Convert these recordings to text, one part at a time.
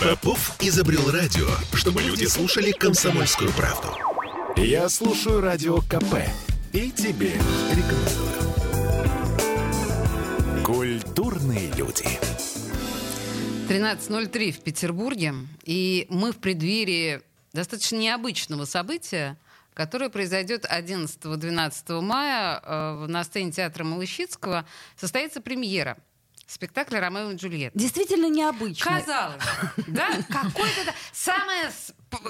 Попов изобрел радио, чтобы люди слушали комсомольскую правду. Я слушаю радио КП и тебе рекомендую. Культурные люди. 13.03 в Петербурге, и мы в преддверии достаточно необычного события, которое произойдет 11-12 мая э, на сцене театра Малыщицкого, состоится премьера спектакля «Ромео и Джульетта». Действительно необычно. Казалось да? Какое-то самое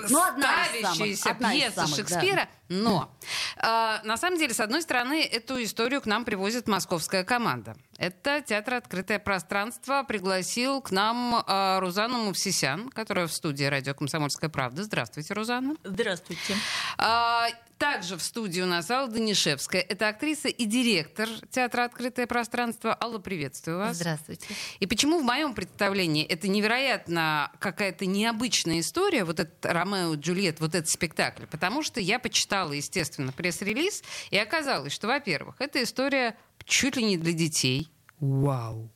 Ну, одна из самых, ставящаяся одна из пьеса самых, Шекспира. Но, э, на самом деле, с одной стороны, эту историю к нам привозит московская команда. Это театр «Открытое пространство» пригласил к нам э, Рузану Мувсисян, которая в студии радио «Комсомольская правда». Здравствуйте, Рузана. Здравствуйте. А, также в студии у нас Алла Данишевская. Это актриса и директор театра «Открытое пространство». Алла, приветствую вас. Здравствуйте. И почему в моем представлении это невероятно какая-то необычная история, вот этот Ромео и Джульет, вот этот спектакль? Потому что я почитала, естественно, пресс-релиз, и оказалось, что, во-первых, эта история чуть ли не для детей. Вау.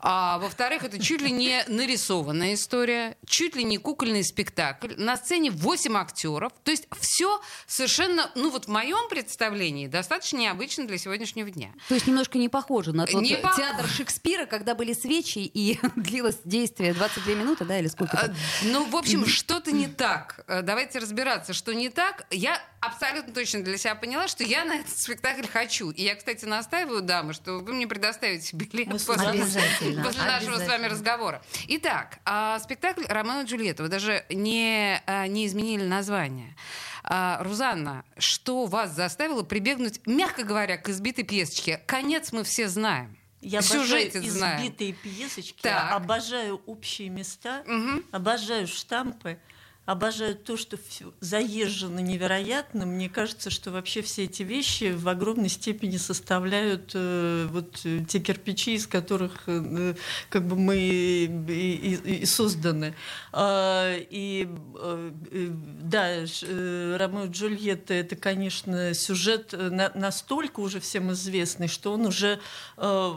А во-вторых, это чуть ли не нарисованная история, чуть ли не кукольный спектакль. На сцене 8 актеров. То есть все совершенно, ну вот в моем представлении, достаточно необычно для сегодняшнего дня. То есть немножко не похоже на тот Не пох- театр Шекспира, когда были свечи и длилось действие 22 минуты, да, или сколько А? Ну, в общем, что-то не так. Э, Давайте разбираться, что не так. Я абсолютно точно для себя поняла, что я на этот спектакль хочу. И я, кстати, настаиваю, дамы, что вы мне предоставите билет Мы после, Обязательно, после нашего с вами обязательно. разговора. Итак, а, спектакль «Ромео и Джульетта». Вы даже не, а, не изменили название. А, Рузанна, что вас заставило прибегнуть, мягко говоря, к избитой пьесочке? Конец мы все знаем. Я Сюжетец обожаю знаем. избитые пьесочки, Так. обожаю общие места, Мгм. обожаю штампы, обожаю то, что всё заезжено невероятно. Мне кажется, что вообще все эти вещи в огромной степени составляют э, вот э, те кирпичи, из которых э, как бы мы и, и- и созданы. А, и э, э, да, э, Ромео и Джульетта это, конечно, сюжет э, на- настолько уже всем известный, что он уже э,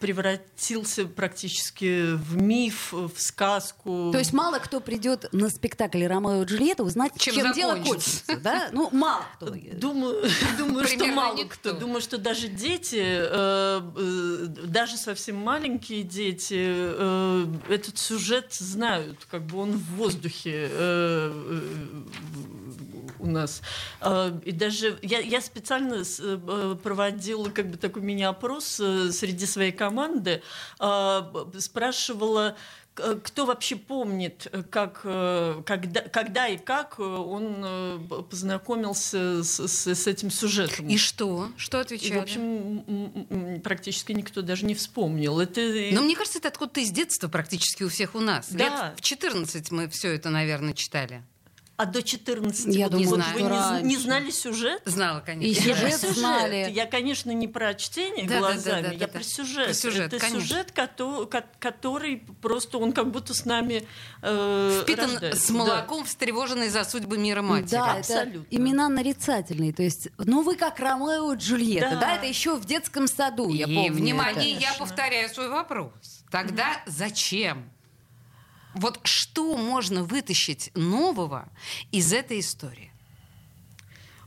превратился практически в миф, в сказку. То есть мало кто придет на спектакль Ромео и Джульетта узнать, Чем чем, дело кончится, да? Ну, мало кто. Думаю, думаю что мало никто. кто. Думаю, что даже дети, э, э, даже совсем маленькие дети, э, этот сюжет знают, как бы он в воздухе у нас. И даже я, я специально проводила как бы такой мини-опрос среди своей команды, спрашивала кто вообще помнит, э, как, э, когда, когда и как э, он познакомился с, с- с этим сюжетом? И что? Что И, отвечали? в общем, практически никто даже не вспомнил. Это Но мне кажется, это откуда-то из детства практически у всех у нас. Да. Лет в 14 мы все это, наверное, читали. А до 14 Я вот думаю, вот что вы не, раньше. не знали сюжет? Знала, И конечно. Я про сюжет сюжет. знали. Я, конечно, не про чтение Да, да, глазами, да, да, я да, про да. сюжет. Про сюжет, Это конечно. сюжет, кото- ко- который просто он как будто с нами э, Впитан рождается. с молоком, встревоженный за судьбы мира матери. Да, абсолютно. это имена нарицательные. То есть, ну вы как Ромео и Джульетта, Да. да, это еще в детском саду, я И, помню. внимание, это. я Конечно. повторяю свой вопрос. Тогда зачем? Вот что можно вытащить нового из этой истории?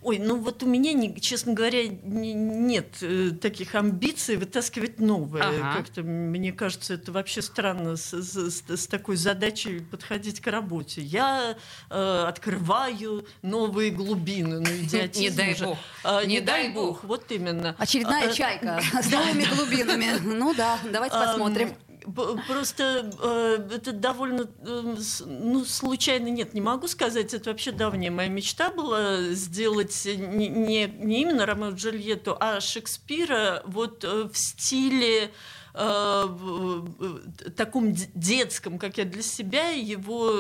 Ой, ну вот у меня, не- честно говоря, не- нет э, таких амбиций вытаскивать новое. Ага. Как-то мне кажется, это вообще странно с, с- с- такой задачей подходить к работе. Я э, открываю новые глубины, ну идиотизм Не дай же. бог. А, Не не, дай бог. вот именно. Очередная А, чайка с новыми глубинами. Ну да, давайте посмотрим. Просто э, это довольно э, ну, случайно нет, не могу сказать. Это вообще давняя моя мечта была сделать не, не, не именно Ромео и Джульетту, а Шекспира вот э, в стиле таком детском, как я для себя его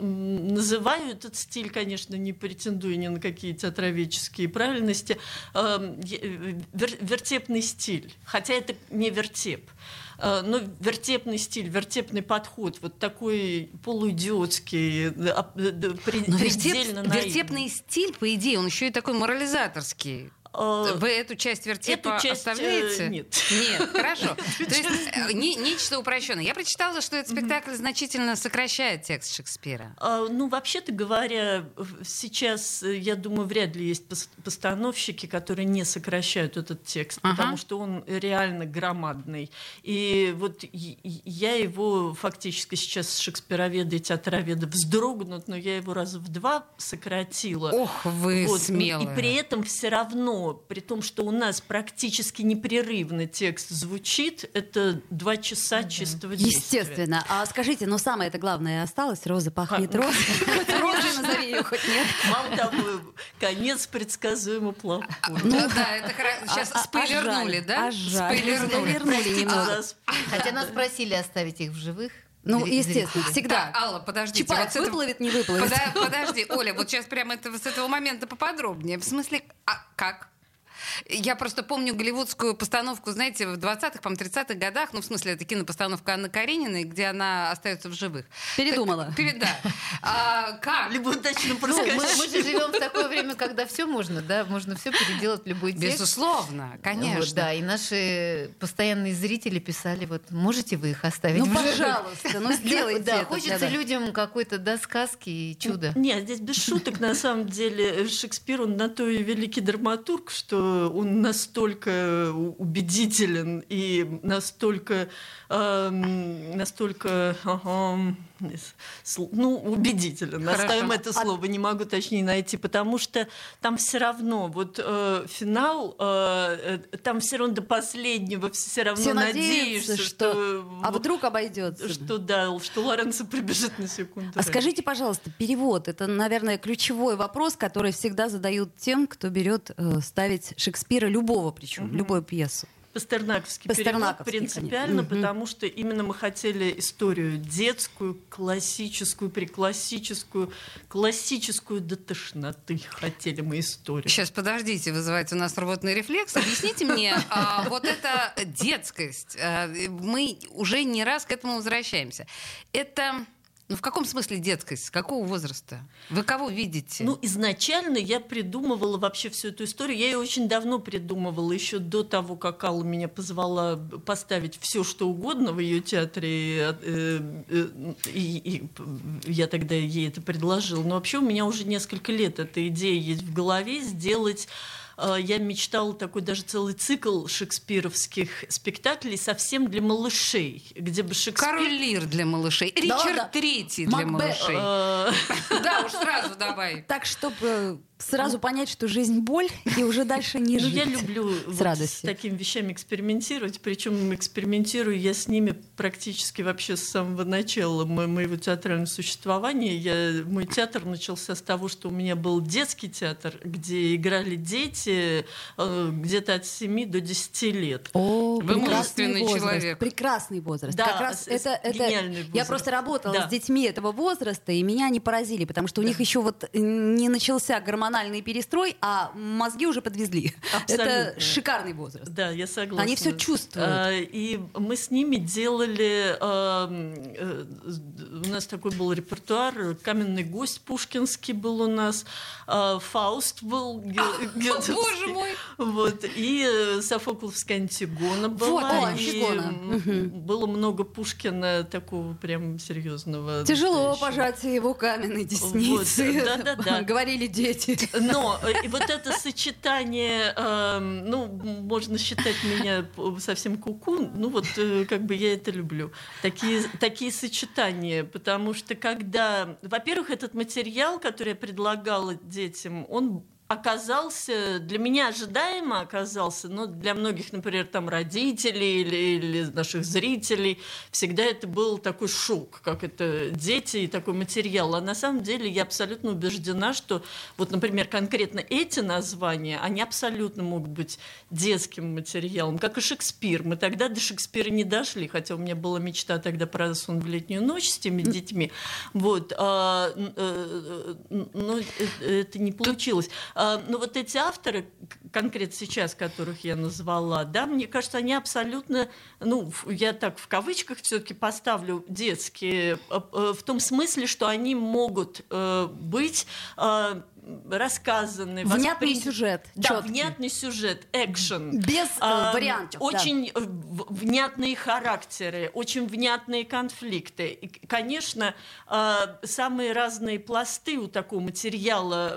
называю. Этот стиль, конечно, не претендуя ни на какие театроведческие правильности. Э, э, вер- вертепный стиль. Хотя это не вертеп. Но вертепный стиль, вертепный подход, вот такой полуидиотский, э, э, при- Но вертеп- предельно наивный. вертепный стиль, по идее, он еще и такой морализаторский. Э, Вы эту часть вертепа Эту часть, э, оставляете? нет. Нет, хорошо. То есть э, не- нечто упрощенное. Я прочитала, что этот спектакль значительно сокращает текст Шекспира. Ну, вообще-то говоря, сейчас, э, я думаю, вряд ли есть пос- постановщики, которые не сокращают этот текст, Ага. потому что он реально громадный. И вот я его фактически сейчас шекспироведы и театроведы вздрогнут, но я его раза в два сократила. Ох, вы Вот, смелые. И при этом все равно, при том, что у нас практически непрерывно текст звучит, это два часа чистого действия. Естественно. А скажите, ну самое это главное осталось? Роза пахнет А, ну, розой. Хоть розой назови ее, хоть нет. Мало того, конец предсказуемо плохой. Ну да, это Сейчас А- а- а спойлернули, да? Спойлернули. Хотя нас просили оставить их в живых. Ну, естественно, всегда. Так, Алла, подождите. Чапаев вот с этого- выплывет, не выплывет. Подожди, Оля, вот сейчас прямо это, с этого момента поподробнее. В смысле, а как? Я просто помню голливудскую постановку, знаете, в 20-х, по 30-х годах, ну, в смысле, это кинопостановка Анны Карениной, где она остается в живых. Передумала. Так, перед- да. А, как? Либо удачно Ну, мы, мы же живем в такое время, когда все можно, да, можно все переделать в любой текст. Безусловно, конечно. Вот, да, и наши постоянные зрители писали, вот, можете вы их оставить Ну, в живых? пожалуйста, ну сделайте Да, это. хочется Да-да. людям какой-то, да, сказки и чуда. Нет, здесь без шуток, на самом деле, Шекспир, он на то и великий драматург, что он настолько убедителен и настолько, эм, настолько, ну, убедителен. Хорошо. Оставим это слово, не могу точнее найти, потому что там все равно, вот э, финал, э, э, там все равно до последнего все равно Все надеешься, надеются, что... что, А вдруг обойдется? что да, что Лоренцо прибежит на секунду. А скажите, пожалуйста, перевод это, наверное, ключевой вопрос, который всегда задают тем, кто берет э, ставить Шекспира любого, причем любую пьесу. Пастернаковский, Пастернаковский, перевод принципиально, конечно. Потому что именно мы хотели историю детскую, классическую, преклассическую, классическую до тошноты хотели мы историю. Сейчас, подождите, вызывается у нас рвотный рефлекс. Объясните мне, а, вот эта детскость, а, мы уже не раз к этому возвращаемся. Это, ну в каком смысле детскость? С какого возраста? Вы кого видите? Ну, изначально я придумывала вообще всю эту историю. Я ее очень давно придумывала, еще до того, как Алла меня позвала поставить все, что угодно в ее театре. э, э, И, и я тогда ей это предложила. Но вообще у меня уже несколько лет эта идея есть в голове сделать я мечтала такой даже целый цикл шекспировских спектаклей совсем для малышей, где бы Шекспир... Король Лир для малышей. Да, Ричард да. Третий для Макбет. малышей. э, Да, уж сразу давай. Так, чтобы сразу понять, что жизнь боль, и уже дальше не Ну, жить. я люблю вот с радостью. такими вещами экспериментировать, причем экспериментирую я с ними практически вообще с самого начала мо- моего театрального существования. Я, мой театр начался с того, что у меня был детский театр, где играли дети э, где-то от 7 до 10 лет. О, Вы прекрасный мужественный возраст, человек. Прекрасный возраст. Да, как раз это, это гениальный я возраст. просто работала Да. с детьми этого возраста, и меня они поразили, потому что у них еще вот не начался гормональный перестрой, а мозги уже подвезли. Абсолютно. Это шикарный возраст. Да, я согласна. Они всё чувствуют. А, И мы с ними делали... эм, э, У нас такой был репертуар. «Каменный гость» пушкинский был у нас. а, «Фауст» был гётовский. Боже мой! Вот. И э, «Софокловская Антигона» была. Вот, и, Антигона. Было много Пушкина такого прям серьезного. Тяжело пожать его каменной десницы. Вот, да-да-да. Говорили дети. Но э, и вот это сочетание, эм, ну, можно считать меня совсем куку, ну вот э, как бы я это люблю. Такие, такие сочетания, потому что когда, во-первых, этот материал, который я предлагала детям, он оказался, для меня ожидаемо оказался, но для многих, например, там родителей или, или наших зрителей, всегда это был такой шок, как это дети и такой материал. А на самом деле я абсолютно убеждена, что вот, например, конкретно эти названия, они абсолютно могут быть детским материалом, как и Шекспир. Мы тогда до Шекспира не дошли, хотя у меня была мечта тогда про сон в летнюю ночь с теми детьми. Вот. а, э, но это не получилось. А, Но вот эти авторы, конкретно сейчас, которых я назвала, да, мне кажется, они абсолютно, ну, я так в кавычках все-таки поставлю детские, э, э, в том смысле, что они могут э, быть э, рассказанный, Внятный воспринят- сюжет, Да, чёткий. внятный сюжет, экшен. Без, э, А, вариантов, да. Очень э, в- внятные характеры, очень внятные конфликты. И, конечно, а, самые разные пласты у такого материала,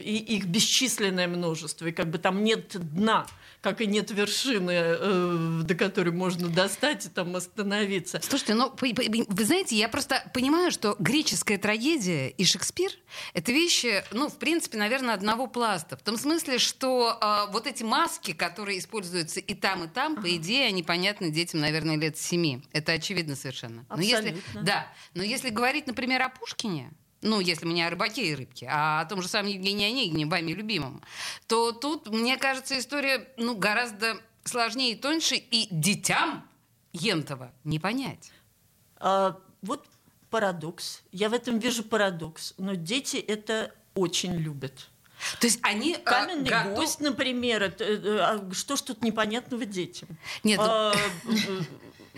э, и их бесчисленное множество, и как бы там нет дна как и нет вершины, э, до которой можно достать и там остановиться. Слушайте, ну, вы знаете, я просто понимаю, что греческая трагедия и Шекспир — это вещи, ну, в принципе, наверное, одного пласта. В том смысле, что а, вот эти маски, которые используются и там, и там, по идее, они понятны детям, наверное, лет семи. Это очевидно совершенно. Но если, Абсолютно. да, но если говорить, например, о Пушкине, ну, если мы не о рыбаке и рыбке, а о том же самом Евгении Онегине, вами любимом, то тут, мне кажется, история ну, гораздо сложнее и тоньше, и детям Ентова не понять. А, вот парадокс. Я в этом вижу парадокс. Но дети это очень любят. То есть они э, Каменный готов- гость, например, это, э, а что ж тут непонятного детям? Нет, ну- А, э,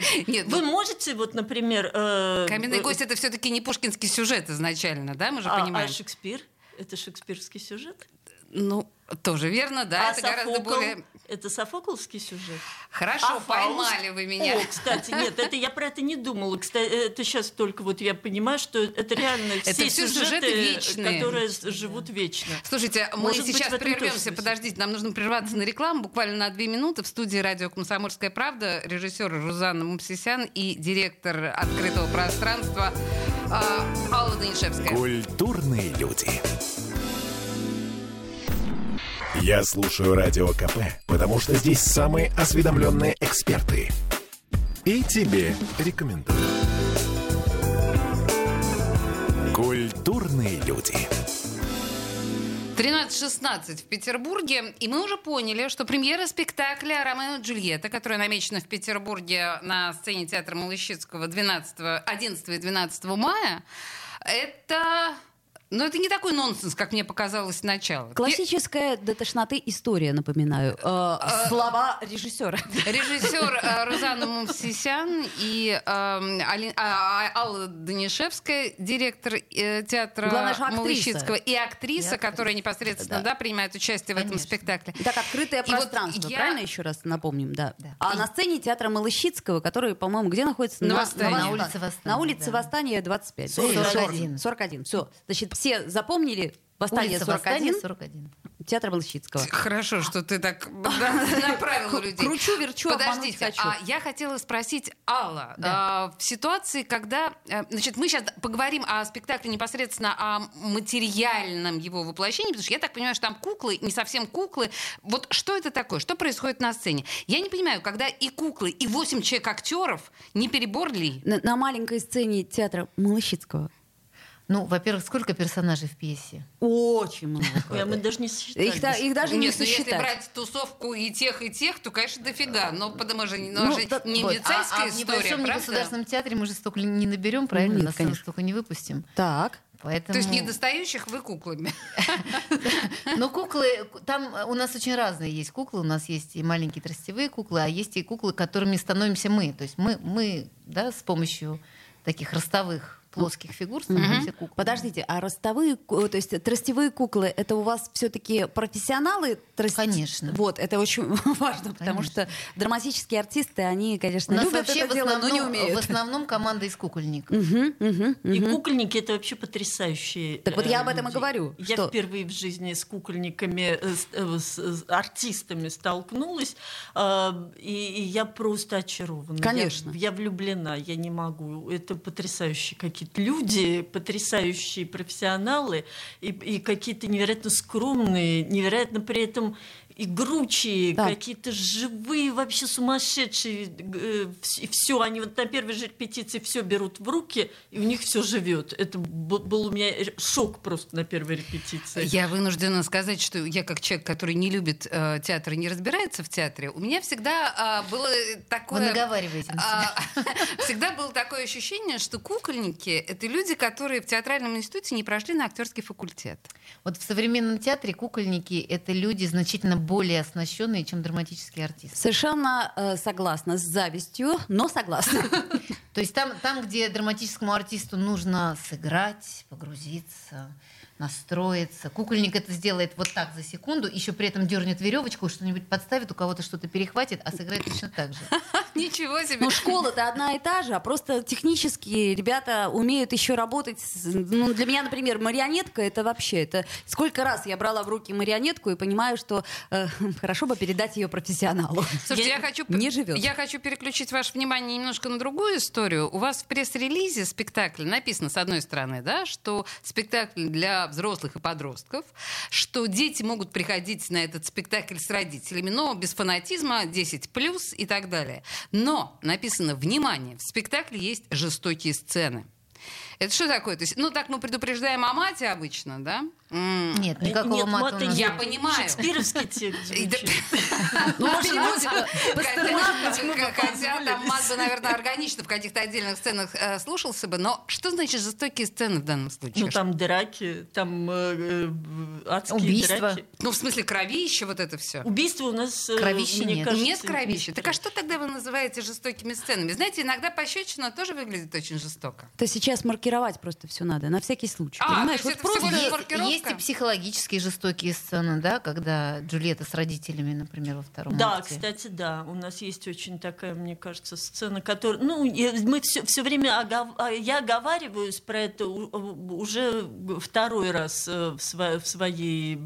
Нет, Вы ну, можете, вот, например... э, каменный э, гость это все-таки не пушкинский сюжет изначально, да, мы же а, а понимаем. Шекспир? Это шекспирский сюжет? Ну, тоже верно, да, а это гораздо более. Это софоклский сюжет? Хорошо, А Фауст? поймали вы меня. О, кстати, нет, это я про это не думала. Кстати, это сейчас только вот я понимаю, что это реально Это все все сюжеты сюжеты, вечные. которые живут вечно. Слушайте, мы Может быть, сейчас тоже прервемся. Подождите, нам нужно прерваться на рекламу буквально на две минуты. В студии радио «Комсомольская правда» режиссер Рузанна Мупсисян и директор «Открытого пространства» э, Алла Данишевская. Культурные люди. Я слушаю Радио КП, потому что здесь самые осведомленные эксперты. И тебе рекомендую. Культурные люди. 13.16 в Петербурге, и мы уже поняли, что премьера спектакля «Ромео и Джульетта», которая намечена в Петербурге на сцене театра Малыщицкого 12, 11 и 12 мая, это... Ну, это не такой нонсенс, как мне показалось сначала. Классическая до тошноты история, напоминаю. Э, слова режиссера. Режиссер э, Рузанна Мумсисян и эм, Али- а, а, Алла Данишевская, директор э, театра Главное же актриса. Малыщицкого, и актриса, И актриса. которая непосредственно Да. да, принимает участие в этом спектакле. Так, открытое И вот пространство, я- правильно еще раз напомним, да. Да. А И- на сцене театра Малыщицкого, который, по-моему, где находится? На улице Восстания, На улице да. Восстания 25. 41. 41. Все. Значит, все запомнили Восстание Улица 41, Восстания, 41. театр Малыщицкого. Хорошо, что ты так да, направила людей. Кручу, верчу, Подождите, хочу. а я хотела спросить Алла, Да. а, в ситуации, когда, э, значит, мы сейчас поговорим о спектакле непосредственно о материальном его воплощении, потому что я так понимаю, что там куклы, не совсем куклы. Вот что это такое? Что происходит на сцене? Я не понимаю, когда и куклы, и 8 человек актеров, не перебор ли? На, на маленькой сцене театра Малыщицкого Ну, во-первых, сколько персонажей в пьесе? очень много. А мы даже не сосчитали. Их, да- их даже не Нет, ну если сосчитать. брать тусовку и тех, и тех, то, конечно, дофига. Но потому что ну, Ну, же да- не Вот. милицейская а, а в история, небольшом правда? негосударственном театре мы же столько не наберем, правильно? Нет, На сцену конечно. столько не выпустим. Так. Поэтому... То есть недостающих вы куклами. Но куклы, там у нас очень разные есть куклы. У нас есть и маленькие тростевые куклы, а есть и куклы, которыми становимся мы. То есть мы, мы да, с помощью таких ростовых плоских фигур куклами. Подождите, а ростовые, то есть тростевые куклы, это у вас все-таки профессионалы? трости- Конечно. Вот, это очень важно, потому Конечно. что драматические артисты, они, У конечно, нас любят вообще это в дело, но основном, не умеют. в основном команда из кукольников. Мгм, мгм, И мгм. кукольники это вообще потрясающие. Так вот э, я об этом и говорю, Я что- впервые в жизни с кукольниками, э, с, э, с- с артистами столкнулась, э, и, и я просто очарована. Я- Конечно. Я, влюблена, я не могу. Это потрясающие какие-то люди, потрясающие профессионалы и, и какие-то невероятно скромные, невероятно при этом игручие, Так. какие-то живые, вообще сумасшедшие. И все, они вот на первой же репетиции все берут в руки, и у них все живет. Это был у меня шок просто на первой репетиции. Я вынуждена сказать, что я как человек, который не любит э, театр и не разбирается в театре, у меня всегда а, было Вы такое... наговариваете на себя. а, Всегда было такое ощущение, что кукольники — это люди, которые в театральном институте не прошли на актерский факультет. Вот в современном театре кукольники — это люди значительно более оснащенные, чем драматические артисты. Совершенно э, согласна с завистью, но согласна. То есть там, там, где драматическому артисту нужно сыграть, погрузиться, настроиться. Кукольник это сделает вот так за секунду, еще при этом дернет веревочку, что-нибудь подставит, у кого-то что-то перехватит, а сыграет точно так же. Ничего себе. Ну, школа-то одна и та же, а просто технически ребята умеют еще работать. Ну, для меня, например, марионетка это вообще это сколько раз я брала в руки марионетку и понимаю, что э, хорошо бы передать ее профессионалу. Слушайте, я, Я- хочу, не живет. я хочу переключить ваше внимание немножко на другую историю. У вас в пресс-релизе спектакля написано, с одной стороны, да, что спектакль для взрослых и подростков, что дети могут приходить на этот спектакль с родителями, но без фанатизма, 10 плюс и так далее. Но написано, внимание, в спектакле есть жестокие сцены. Это что такое? То есть, ну, так мы предупреждаем о мате обычно, да? Нет, никакого Нет, мата Я понимаю. Шекспировский текст. Ну, может быть, Хотя- там мат бы, наверное, органично в каких-то отдельных сценах э, слушался бы, но что значит жестокие сцены в данном случае? Ну, там драки, там э, э, адские Убийства. драки. Ну, в смысле, кровище, вот это все. Убийство у нас, Кровищи мне нет. Нет кровища. Так а что тогда вы называете жестокими сценами? Знаете, иногда пощечина тоже выглядит очень жестоко. то сейчас маркировать просто все надо, на всякий случай. А, понимаешь, то есть вот просто Есть, есть и психологические жестокие сцены, да, когда Джульетта с родителями, например, во втором Да, акте. кстати, да. У нас есть очень такая, мне кажется, сцена, которая... Ну, мы все, все время... огов- а, Я оговариваюсь про это уже второй раз э, в, сво- в своей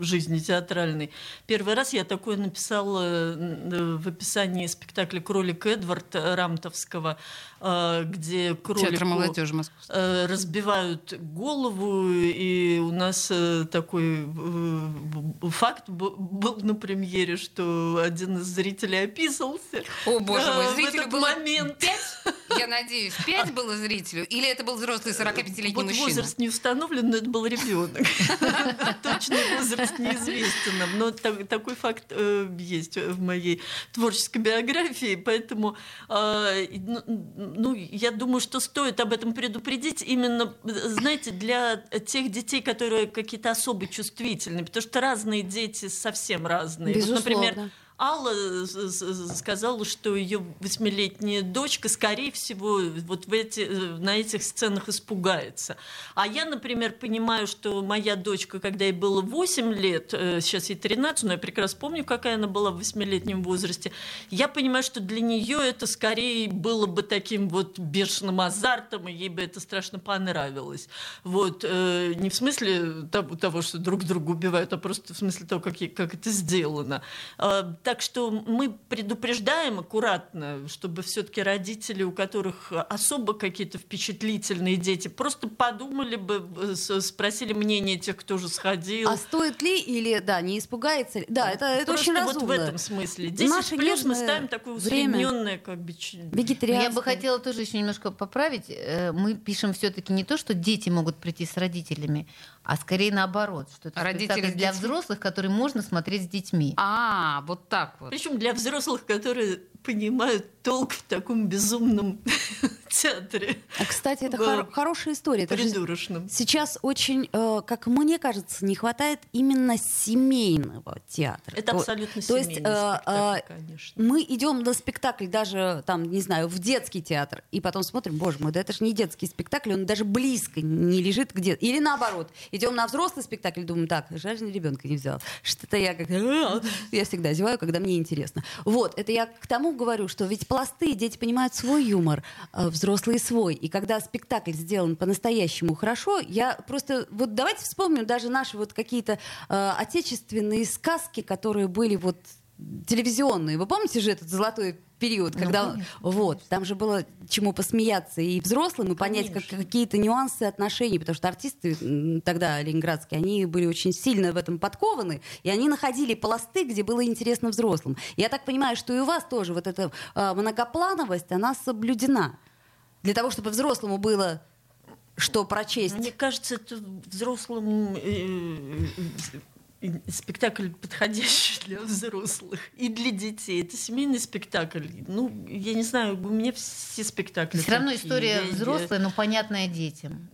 жизни театральной. Первый раз я такое написала э, в описании спектакля «Кролик Эдвард» Рамтовского, э, где кролику... Театр молодежи Московской. э, разбивают голову, и у нас э, такой э, факт был на премьере, что один из зрителей описался. О, боже мой, в зрителю этот было момент. пять? Я надеюсь, пять было зрителю? Или это был взрослый 45-летний Вот мужчина? возраст не установлен, но это был ребенок. Точный возраст неизвестен нам, но та- такой факт э, есть в моей творческой биографии, поэтому и, ну, ну, я думаю, что стоит об этом предупредить именно, знаете, для тех детей, которые какие-то особо чувствительные, потому что разные дети совсем разные. Вот, Безусловно. например, Алла с- сказала, что ее восьмилетняя дочка, скорее всего, вот в эти, э, на этих сценах испугается. А я, например, понимаю, что моя дочка, когда ей было 8 лет, э, сейчас ей 13, но я прекрасно помню, какая она была в восьмилетнем возрасте, я понимаю, что для нее это скорее было бы таким вот бешеным азартом, и ей бы это страшно понравилось. Вот, э, не в смысле того, что друг друга убивают, а просто в смысле того, как, как это сделано. А, Так что мы предупреждаем аккуратно, чтобы все-таки родители, у которых особо какие-то впечатлительные дети, просто подумали бы, э, спросили мнение тех, кто уже сходил. А стоит ли или, да, не испугается ли? Да, это, это Просто очень вот разумно. в этом смысле. 10 Наше плюс мы ставим такое усредненное, как бы, Вегетарианство. Я бы хотела тоже еще немножко поправить. Э, Мы пишем все-таки не то, что дети могут прийти с родителями, а скорее наоборот, что это Родители с для детьми? взрослых, который можно смотреть с детьми. А, вот так вот. Причем для взрослых, которые понимают толк в таком безумном театре. А, Кстати, это хор- хорошая история. Придурочном. Сейчас очень, э, как мне кажется, не хватает именно семейного театра. Это То- абсолютно то есть, семейный э, спектакль, э, конечно. Мы идем на спектакль даже, там, не знаю, в детский театр, и потом смотрим, боже мой, да это же не детский спектакль, он даже близко не лежит где Или наоборот, идем на взрослый спектакль, думаем, так, жаль, ребенка не взял. Что-то я как... Я всегда зеваю, когда мне интересно. Вот, это я к тому говорю, что ведь пласты, дети понимают свой юмор, а взрослые свой. И когда спектакль сделан по-настоящему хорошо, я просто... Вот давайте вспомним даже наши вот какие-то э, отечественные сказки, которые были вот телевизионные. Вы помните же этот золотой период, когда конечно, вот там же было чему посмеяться и взрослым и понять как, Конечно. какие-то нюансы отношений, потому что артисты тогда ленинградские они были очень сильно в этом подкованы и они находили пласты, где было интересно взрослым. Я так понимаю, что и у вас тоже вот эта а, многоплановость она соблюдена для того, чтобы взрослому было что прочесть. Мне кажется, это взрослым э, спектакль подходящий для взрослых и для детей. Это семейный спектакль. Ну, я не знаю, у меня все спектакли. Все равно история Я- взрослая, но понятная детям.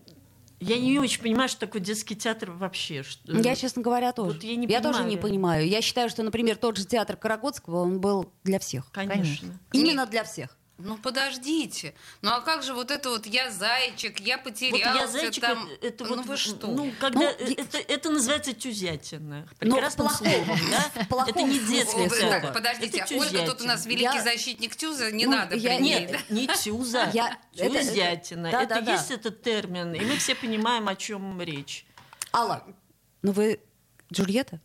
Я, я не очень понимаю, что такое детский театр вообще. Что... Я, честно говоря, тоже. Вот я не тоже понимаю. не понимаю. Я считаю, что, например, тот же театр Карагодского, он был для всех. Конечно. Конечно. Именно для всех. Ну подождите. Ну а как же вот это вот я зайчик, я потерялся Вот я зайчик, там. это, это ну вот, вы что? ну, когда, Ну, э, это, это называется тюзятина. Ну, Прекрасным плохом- словом, да? плохом Это не детское слово. так, подождите, Это а Ольга тут у нас тюзятина. великий Я- защитник Тюза, не Ну, надо я- при ней, Нет, да? не тюза, Я- это- это- тюзятина. да, Это да, да. есть этот термин, и мы все понимаем, о чем речь. Алла, ну вы Джульетта?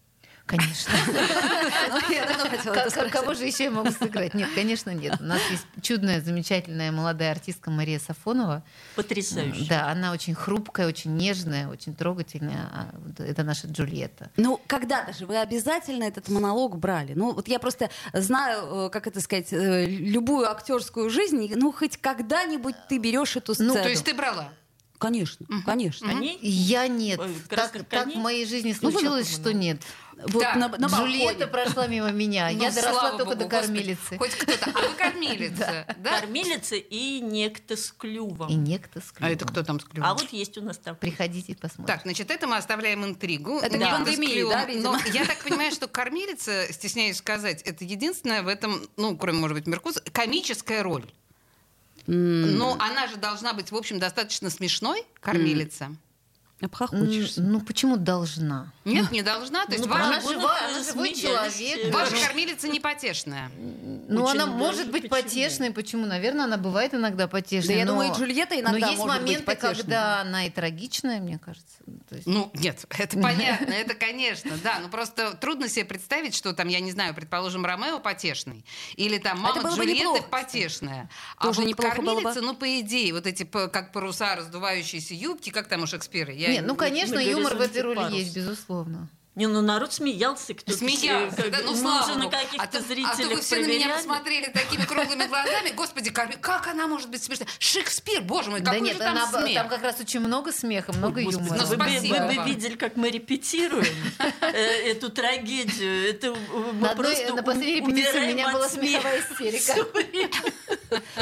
Конечно. Кого же еще я могу сыграть? Нет, конечно, нет. У нас есть чудная, замечательная молодая артистка Мария Сафонова. Потрясающе. Да, она очень хрупкая, очень нежная, очень трогательная. А Это наша Джульетта. Ну, когда-то же вы обязательно этот монолог брали. Ну, вот я просто знаю, э, как это сказать, э, любую актерскую жизнь. Ну, хоть когда-нибудь ты берешь эту сцену. Ну, то есть ты брала? Конечно, конечно. Коней? Я нет. Ой, Так, красных так в коней? моей жизни Ну, случилось, на что нет. Вот Так, на, на Джульетта балконе. прошла мимо меня. Ну, Я доросла слава только богу, до господи, кормилицы. Хоть кто-то. А вы кормилица, да? Кормилица и некто с клювом. И некто с А это клювом. кто там с клювом? А вот есть у нас там. Приходите и посмотрите. Так, значит, это мы оставляем интригу. Это не пандемия, клювом. да, видимо? Но я так понимаю, что кормилица, стесняюсь сказать, это единственная в этом, ну, кроме, может быть, Меркуз, комическая роль. М, Но она же должна быть, в общем, достаточно смешной, кормилица. М, Обхохочешься. Ну почему должна? Нет, не должна. То есть Ну, ваша, Она живая, она живой человек. ваша кормилица не потешная. Ну, она может быть почему? потешной. Почему? Наверное, она бывает иногда потешной. Да я но- думаю, и Джульетта иногда Но есть может быть моменты, потешной. когда она и трагичная, мне кажется. То есть- Ну, нет, это понятно, это, конечно, да. Ну, просто трудно себе представить, что там, я не знаю, предположим, Ромео потешный, или там мама Джульетты потешная. А Тоже вот кормилица, ну, по идее, вот эти, как паруса, раздувающиеся юбки, как там у Шекспира? Я Нет, ну, не- конечно, юмор в этой роли парус. есть, безусловно. Не, ну народ смеялся, кто Смеялся, да, ну, слава уже на каких-то а то, а то зрителях вы все на меня проверяли. посмотрели такими круглыми глазами. Господи, как, как она может быть смешная? Шекспир, боже мой, какой да же нет, там она- смех? там как раз очень много смеха, много Ой, господи, юмора. Ну, вы, бы, спасибо вы бы вам. видели, как мы репетируем э, эту трагедию. Это э, мы просто на последней у- репетиции у меня была смеховая истерика.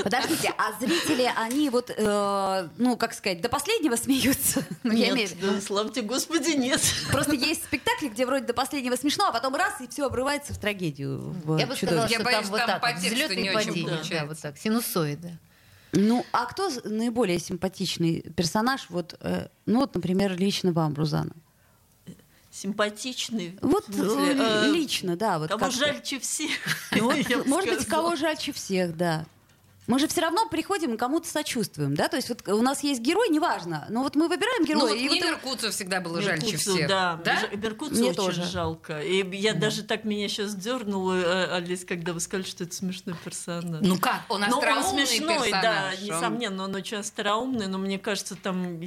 Подождите, а зрители, они вот, э, ну, как сказать, до последнего смеются? Ну, я имею Нет, виду. да, славьте Господи, нет. Просто есть спектакли, где вроде до последнего смешно, а потом раз, и все обрывается в трагедию. в Я бы сказала. Я что боюсь, там вот там так по вот, тексту взлеты не и очень падения. Да, получается. вот так, синусоиды. Ну, а кто наиболее симпатичный персонаж? Вот, э, ну, вот, например, лично вам, Рузана. Симпатичный. Вот смысле, э, э, лично, да. Вот Кого как-то. жальче всех. Ну, Может быть, кого жальче всех, да. Мы же все равно приходим и кому-то сочувствуем, да? То есть вот у нас есть герой, неважно, но вот мы выбираем Ну, героя, вот и мне вот его- Меркуцу всегда было жальче Меркуцу, всех. Да, Да? Меркуцу Мне очень тоже. жалко. И я даже так меня сейчас дернула, э, Алис, когда вы сказали, что это смешной персонаж. Ну как, он Ну, он остроумный смешной, да, персонаж. он- несомненно, он очень остроумный, но мне кажется, там... э,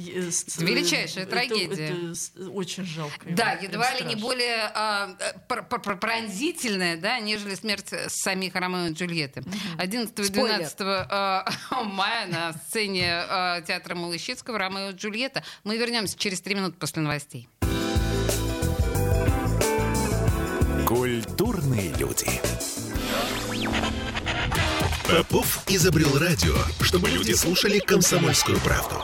Величайшая это- трагедия. это с- очень жалко. Да, прям едва ли не более а, пр- пр- пр- пронзительная, да, нежели смерть самих Ромео и Джульетты. 11 и Спойлер. 12 а, мая на сцене а, театра Малыщицкого «Ромео и Джульетта». Мы вернемся через три минуты после новостей. Культурные люди. Попов изобрел радио, чтобы люди слушали комсомольскую правду.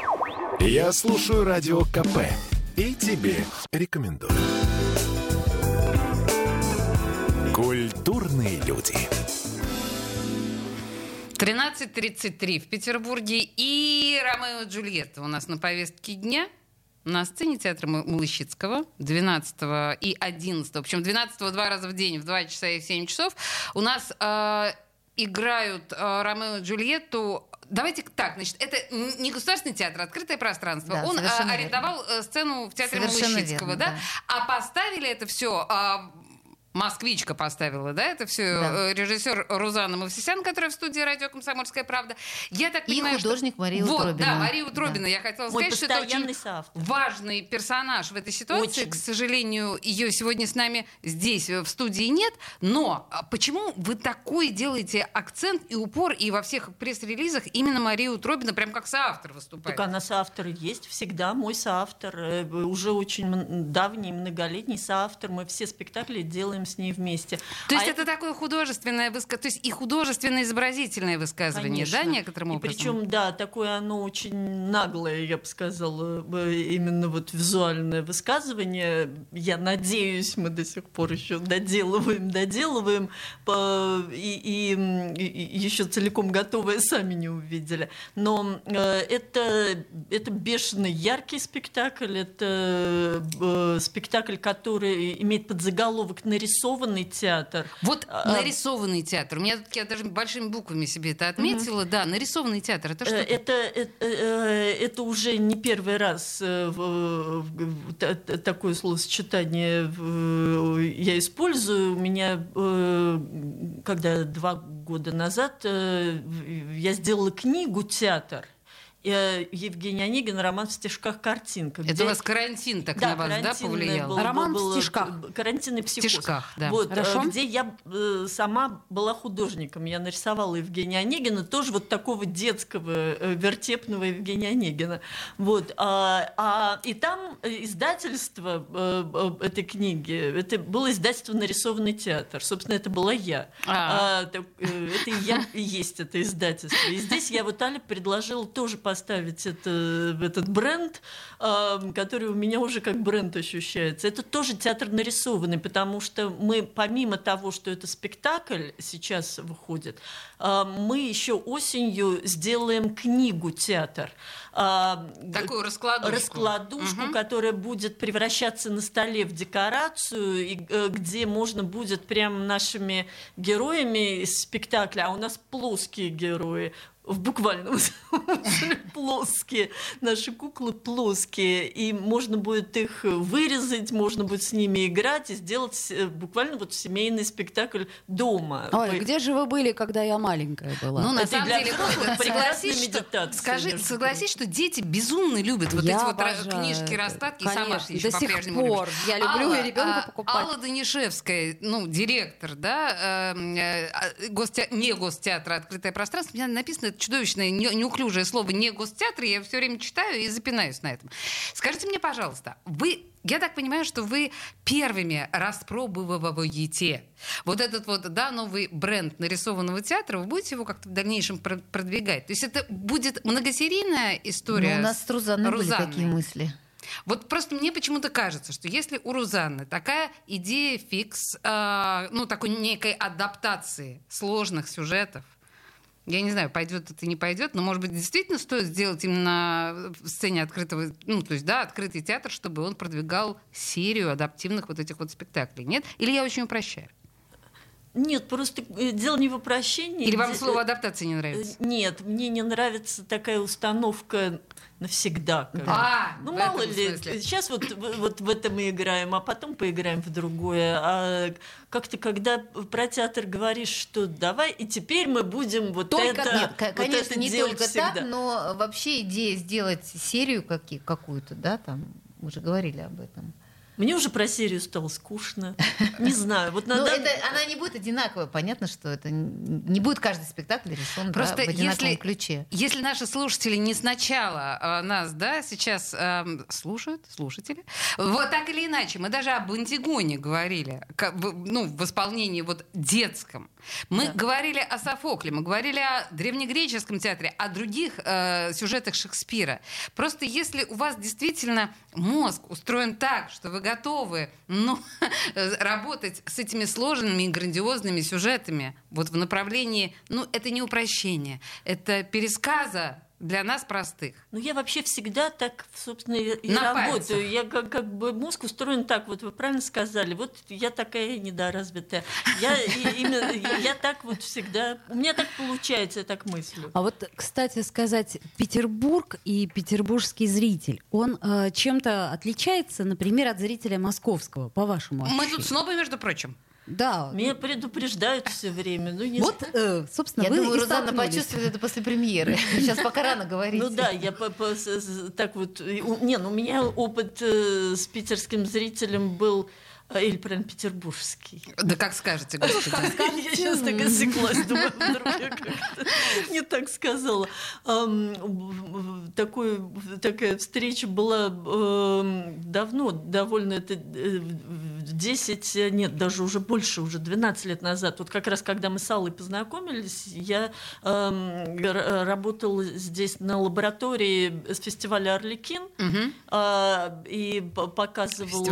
Я слушаю радио КП и тебе рекомендую. Культурные люди. 13.33 в Петербурге и «Ромео и Джульетта» у нас на повестке дня. На сцене театра М- Малыщицкого 12 и 11, причем 12 два раза в день, в 2 часа и в 7 часов, у нас э, играют э, Ромео и Джульетту Давайте так, значит, это не государственный театр, а открытое пространство. Да, Он э, арендовал э, сцену в театре Совершенно Малыщицкого, верно, да? да. А поставили это все Москвичка поставила, да, это все Да. режиссер Рузана Мавсисян, которая в студии радио «Комсомольская правда». Я так И понимаю, художник что... Мария вот, Утробина. да, Мария Да. Утробина. Я хотела Мой сказать, что это очень соавтор. важный персонаж в этой ситуации. Очень. К сожалению, ее сегодня с нами здесь, э, в студии, нет. Но а почему вы такой делаете акцент и упор, и во всех пресс-релизах именно Мария Утробина прям как соавтор выступает? Так она соавтор есть, всегда мой соавтор. Э, Уже очень давний, многолетний соавтор. Мы все спектакли делаем делаем с ней вместе. То есть А это такое художественное высказывание, то есть и художественное изобразительное высказывание, да, Конечно. некоторым и образом? причем, да, такое оно очень наглое, я бы сказала, э, именно вот визуальное высказывание. Я надеюсь, мы до сих пор еще доделываем, доделываем, по- и, и, и- и еще целиком готовое сами не увидели. Но э, это, это бешено яркий спектакль, это э, спектакль, который имеет подзаголовок «Нарисованный театр». Вот А, нарисованный театр. У меня тут я даже большими буквами себе это отметила. Да, нарисованный театр. Это что? Э, Это, это, э, это уже не первый раз э, такое словосочетание я использую. У меня, э, когда два года назад э, я сделала книгу «Театр», э, Евгений Онегин «Роман в стишках картинка». Это где- у вас карантин так да, на вас, да, повлиял? был- Роман в был- стишках. Карантинный психоз. стишках, да. Вот, э, Хорошо. где я э, сама была художником. Я нарисовала Евгения Онегина, тоже вот такого детского, э, вертепного Евгения Онегина. Вот, а, а- и там э, издательство э, э, этой книги, это было издательство «Нарисованный театр». Собственно, это была я. А. А, так, э, это и я и есть это издательство. И здесь я вот Але предложила тоже поставить это, этот бренд, который у меня уже как бренд ощущается. Это тоже театр нарисованный, потому что мы, помимо того, что это спектакль сейчас выходит, мы еще осенью сделаем книгу театр. Такую раскладушку. раскладушку, Мгм. которая будет превращаться на столе в декорацию, и, э, где можно будет прям нашими героями из спектакля, а у нас плоские герои, в буквальном смысле плоские. Наши куклы плоские. И можно будет их вырезать, можно будет с ними играть и сделать э, буквально вот семейный спектакль дома. Ой, Вы- где же вы были, когда я маленькая была? Ну, на Это самом деле, согласись, что, медитация, скажи, согласись, что дети безумно любят вот Я эти вот обожаю книжки, это. растатки, и сама ты еще до сих по-прежнему пор. любишь. Я люблю Алла, и ребенку а, покупать. Алла Данишевская, ну, директор, да, эм, э, э, гостя- не гостеатра «Открытое пространство», у меня написано это чудовищное, не- неуклюжее слово «не гостеатр», я все время читаю и запинаюсь на этом. Скажите мне, пожалуйста, вы я так понимаю, что вы первыми распробовываете вот этот вот, да, новый бренд нарисованного театра, вы будете его как-то в дальнейшем про- продвигать? То есть это будет многосерийная история? Ну, у нас с Рузанной были Рузанной? такие мысли. Вот просто мне почему-то кажется, что если у Рузанны такая идея фикс, э, ну, такой некой адаптации сложных сюжетов, я не знаю, пойдет это не пойдет, но, может быть, действительно стоит сделать именно в сцене открытого, ну, то есть, да, открытый театр, чтобы он продвигал серию адаптивных вот этих вот спектаклей. Нет? Или я очень упрощаю? Нет, просто э, дело не в упрощении. Или вам слово адаптация не нравится? Э, Нет, мне не нравится такая установка навсегда. как бы. А, ну, мало ли, смысле. сейчас вот, вот в это мы играем, а потом поиграем в другое. А как-то, когда про театр говоришь, что давай, и теперь мы будем вот Только это, Нет, вот конечно, это не только всегда. так, но вообще идея сделать серию какие- какую-то, да, там, мы уже говорили об этом. Мне уже про серию стало скучно. Не знаю, вот на Ну, дан- это, она не будет одинаковая. Понятно, что это не будет каждый спектакль решен да, Просто в одинаковом если- ключе. Если наши слушатели не сначала э, нас, да, сейчас эм, слушают, слушатели, вот так или иначе, мы даже об Антигоне говорили, как ну, в исполнении вот детском. Мы Да. говорили о Софокле, мы говорили о древнегреческом театре, о других э, сюжетах Шекспира. Просто если у вас действительно мозг устроен так, что вы готовы ну, работать с этими сложными и грандиозными сюжетами вот в направлении, ну, это не упрощение, это пересказа для нас простых. Ну, я вообще всегда так, собственно, и На работаю. пальцах. Я как, как бы мозг устроен так, вот вы правильно сказали. Вот я такая недоразвитая. Я, именно, я так вот всегда... У меня так получается, я так мыслю. А вот, кстати сказать, Петербург и петербургский зритель, он э, чем-то отличается, например, от зрителя московского, по вашему Мы тут снова, между прочим. Да. Меня предупреждают все время. Ну, не Вот, э, собственно, Я вы думаю, Розанна почувствует это после премьеры. Сейчас пока рано говорить. Ну да, я по- по- так вот... Не, ну у меня опыт э, с питерским зрителем был Или прям петербургский. Да как скажете, господи. Я сейчас так осеклась, думаю, вдруг я как-то не так сказала. Такой- Такая встреча была эм, давно, довольно, это э, в 10, э, нет, даже уже больше, уже 12 лет назад. Вот как раз, когда мы с Аллой познакомились, я эм, работала здесь на лаборатории с фестиваля «Орликин», а, и показывала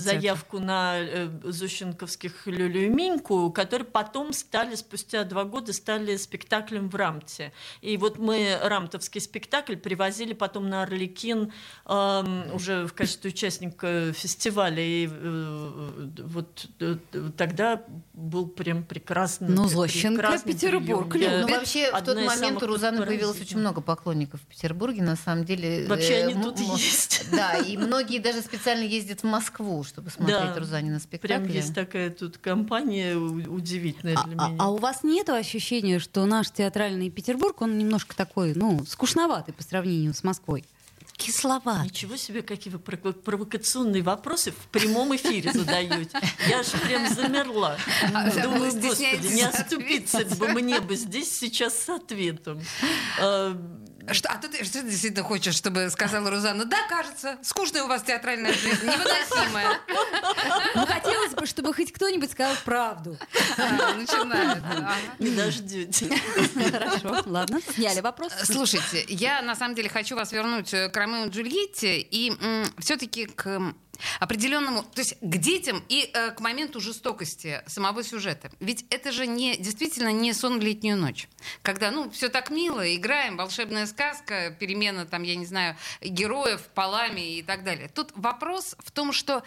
заявку на э, Зощенковских Люлю и Миньку, которые потом стали, спустя два года, стали спектаклем в Рамте. И вот мы рамтовский спектакль привозили потом на Орликин эм, уже в качестве участника фестиваля. И э, вот э, тогда был прям прекрасный Ну, Зощенко, прекрасный Петербург Ну, вообще, в тот момент у Рузаны появилось очень много поклонников в Петербурге, на самом деле. Вообще Э, они тут есть. Да, и многие даже специально ездят в Москву, чтобы смотреть Да, Рузани на спектакле. Прям есть такая тут компания удивительная А, для а- меня. а у вас нет ощущения, что наш театральный Петербург, он немножко такой, ну, скучноватый по сравнению с Москвой? Кисловат. Ничего себе, какие вы прово- провокационные вопросы в прямом эфире задаете. Я же прям замерла. А, Думаю, вы господи, не оступиться бы мне бы здесь сейчас с ответом. А, Что, а ты, ты- что ты действительно хочешь, чтобы сказала Рузанна? Да, кажется, скучная у вас театральная жизнь, невыносимая. Ну, хотелось бы, чтобы хоть кто-нибудь сказал правду. А, Начинает. Ага. Не дождете. Хорошо, ладно, сняли вопрос. Слушайте, я на самом деле хочу вас вернуть э, к Ромео и Джульетте и все-таки к определенному, то есть к детям и э, к моменту жестокости самого сюжета. Ведь это же не действительно не сон в летнюю ночь, когда ну все так мило, играем, волшебная сказка, перемена там я не знаю героев полами и так далее. Тут вопрос в том, что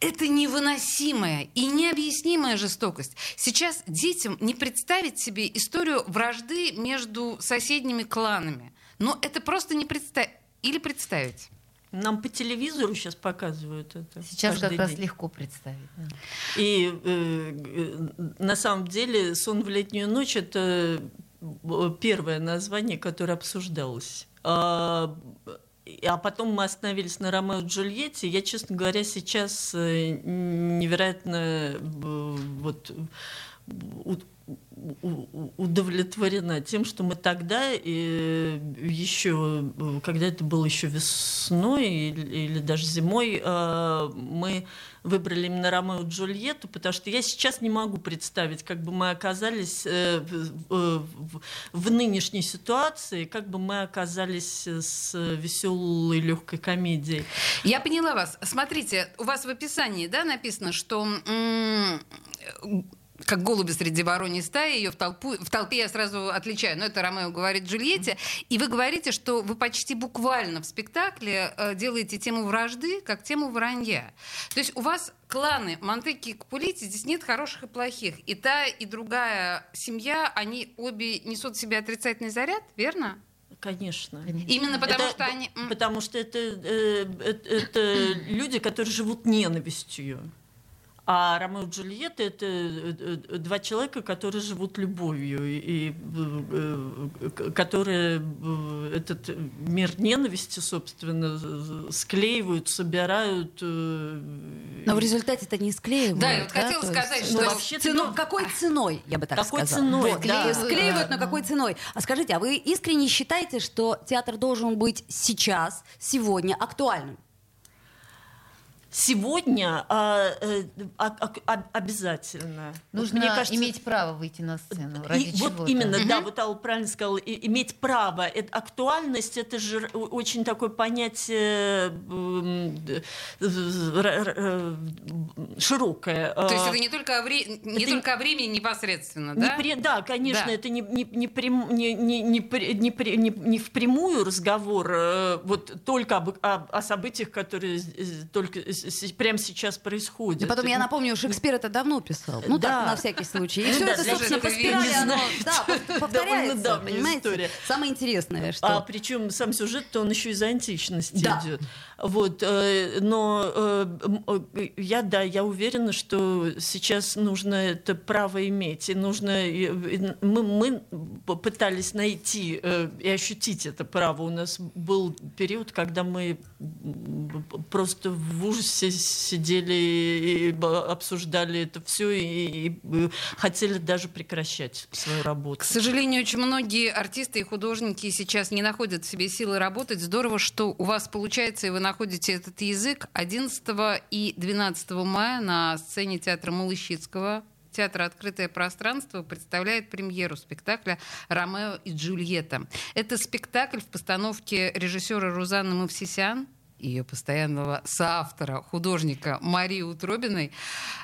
это невыносимая и необъяснимая жестокость. Сейчас детям не представить себе историю вражды между соседними кланами. Но это просто не представить. Или представить. Нам по телевизору сейчас показывают это. Сейчас как каждый раз день. легко представить. да. И э, э, на самом деле сон в летнюю ночь это э, первое название, которое обсуждалось. А, а потом мы остановились на Ромео и Джульетте. Я, честно говоря, сейчас э, невероятно вот удовлетворена тем, что мы тогда э, еще, э, когда это было еще весной или, или даже зимой, э, мы выбрали именно Ромео и Джульетту, потому что я сейчас не могу представить, как бы мы оказались в, нынешней ситуации, как бы мы оказались с веселой легкой комедией. Я поняла вас. Смотрите, у вас в описании да, написано, что как голуби среди вороньей стаи, ее в, толпу, в толпе я сразу отличаю. Но это Ромео говорит Джульетте. И вы говорите, что вы почти буквально в спектакле э, делаете тему вражды как тему вранья. То есть у вас кланы Монтеки и Капулити, здесь нет хороших и плохих. И та, и другая семья, они обе несут в себе отрицательный заряд, верно? Конечно. Именно потому Это что они... Потому что это, э, это, это люди, которые живут ненавистью. А Ромео и Джульетта это э, два человека, которые живут любовью и э, которые э, этот мир ненависти, собственно, склеивают, собирают. Но в результате это не склеивают. Да, я вот хотела То есть, сказать, ну, что- вообще цено- какой ценой, я бы так Какой сказала. ценой, Вот, да. склеивают, склеивают, но какой ценой? А скажите, а вы искренне считаете, что театр должен быть сейчас, сегодня актуальным? Сегодня а, э, а- а- а- обязательно. Вот Нужно мне кажется, иметь право выйти на сцену. Ради И вот именно, да, вот Алла правильно сказала, и- иметь право. Это, актуальность это же очень такое понятие э, широкое. То есть А, это не только о, вре- не это только о времени непосредственно, не да? при- да, конечно, Да. это не, не, не, прям- не, не, не, не, не- не впрямую разговор э, вот только об, о, о событиях, которые только прямо сейчас происходят. И потом я напомню, Шекспир это давно писал. Ну Да. так, на всякий случай. И Ну все да, это, собственно, по спирали, оно, да, пов- повторяется, понимаете? история. Самое интересное, что... А причем сам сюжет-то он еще из античности Да. идет. Вот, э, но э, я, да, я уверена, что сейчас нужно это право иметь. И нужно... Мы, мы пытались найти э, и ощутить это право. У нас был период, когда мы просто в ужасе сидели и обсуждали это все и, и хотели даже прекращать свою работу. К сожалению, очень многие артисты и художники сейчас не находят в себе силы работать. Здорово, что у вас получается, и вы находите этот язык. 11 и 12 мая на сцене театра Малыщицкого Театр «Открытое пространство» представляет премьеру спектакля «Ромео и Джульетта». Это спектакль в постановке режиссера Рузанны Мавсисян, ее постоянного соавтора, художника Марии Утробиной.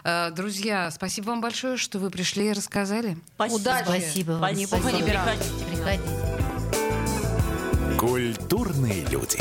Э, друзья, спасибо вам большое, что вы пришли и рассказали. Спасибо. Удачи. Спасибо вам. Спасибо. Спасибо. Приходите, приходите. Культурные люди.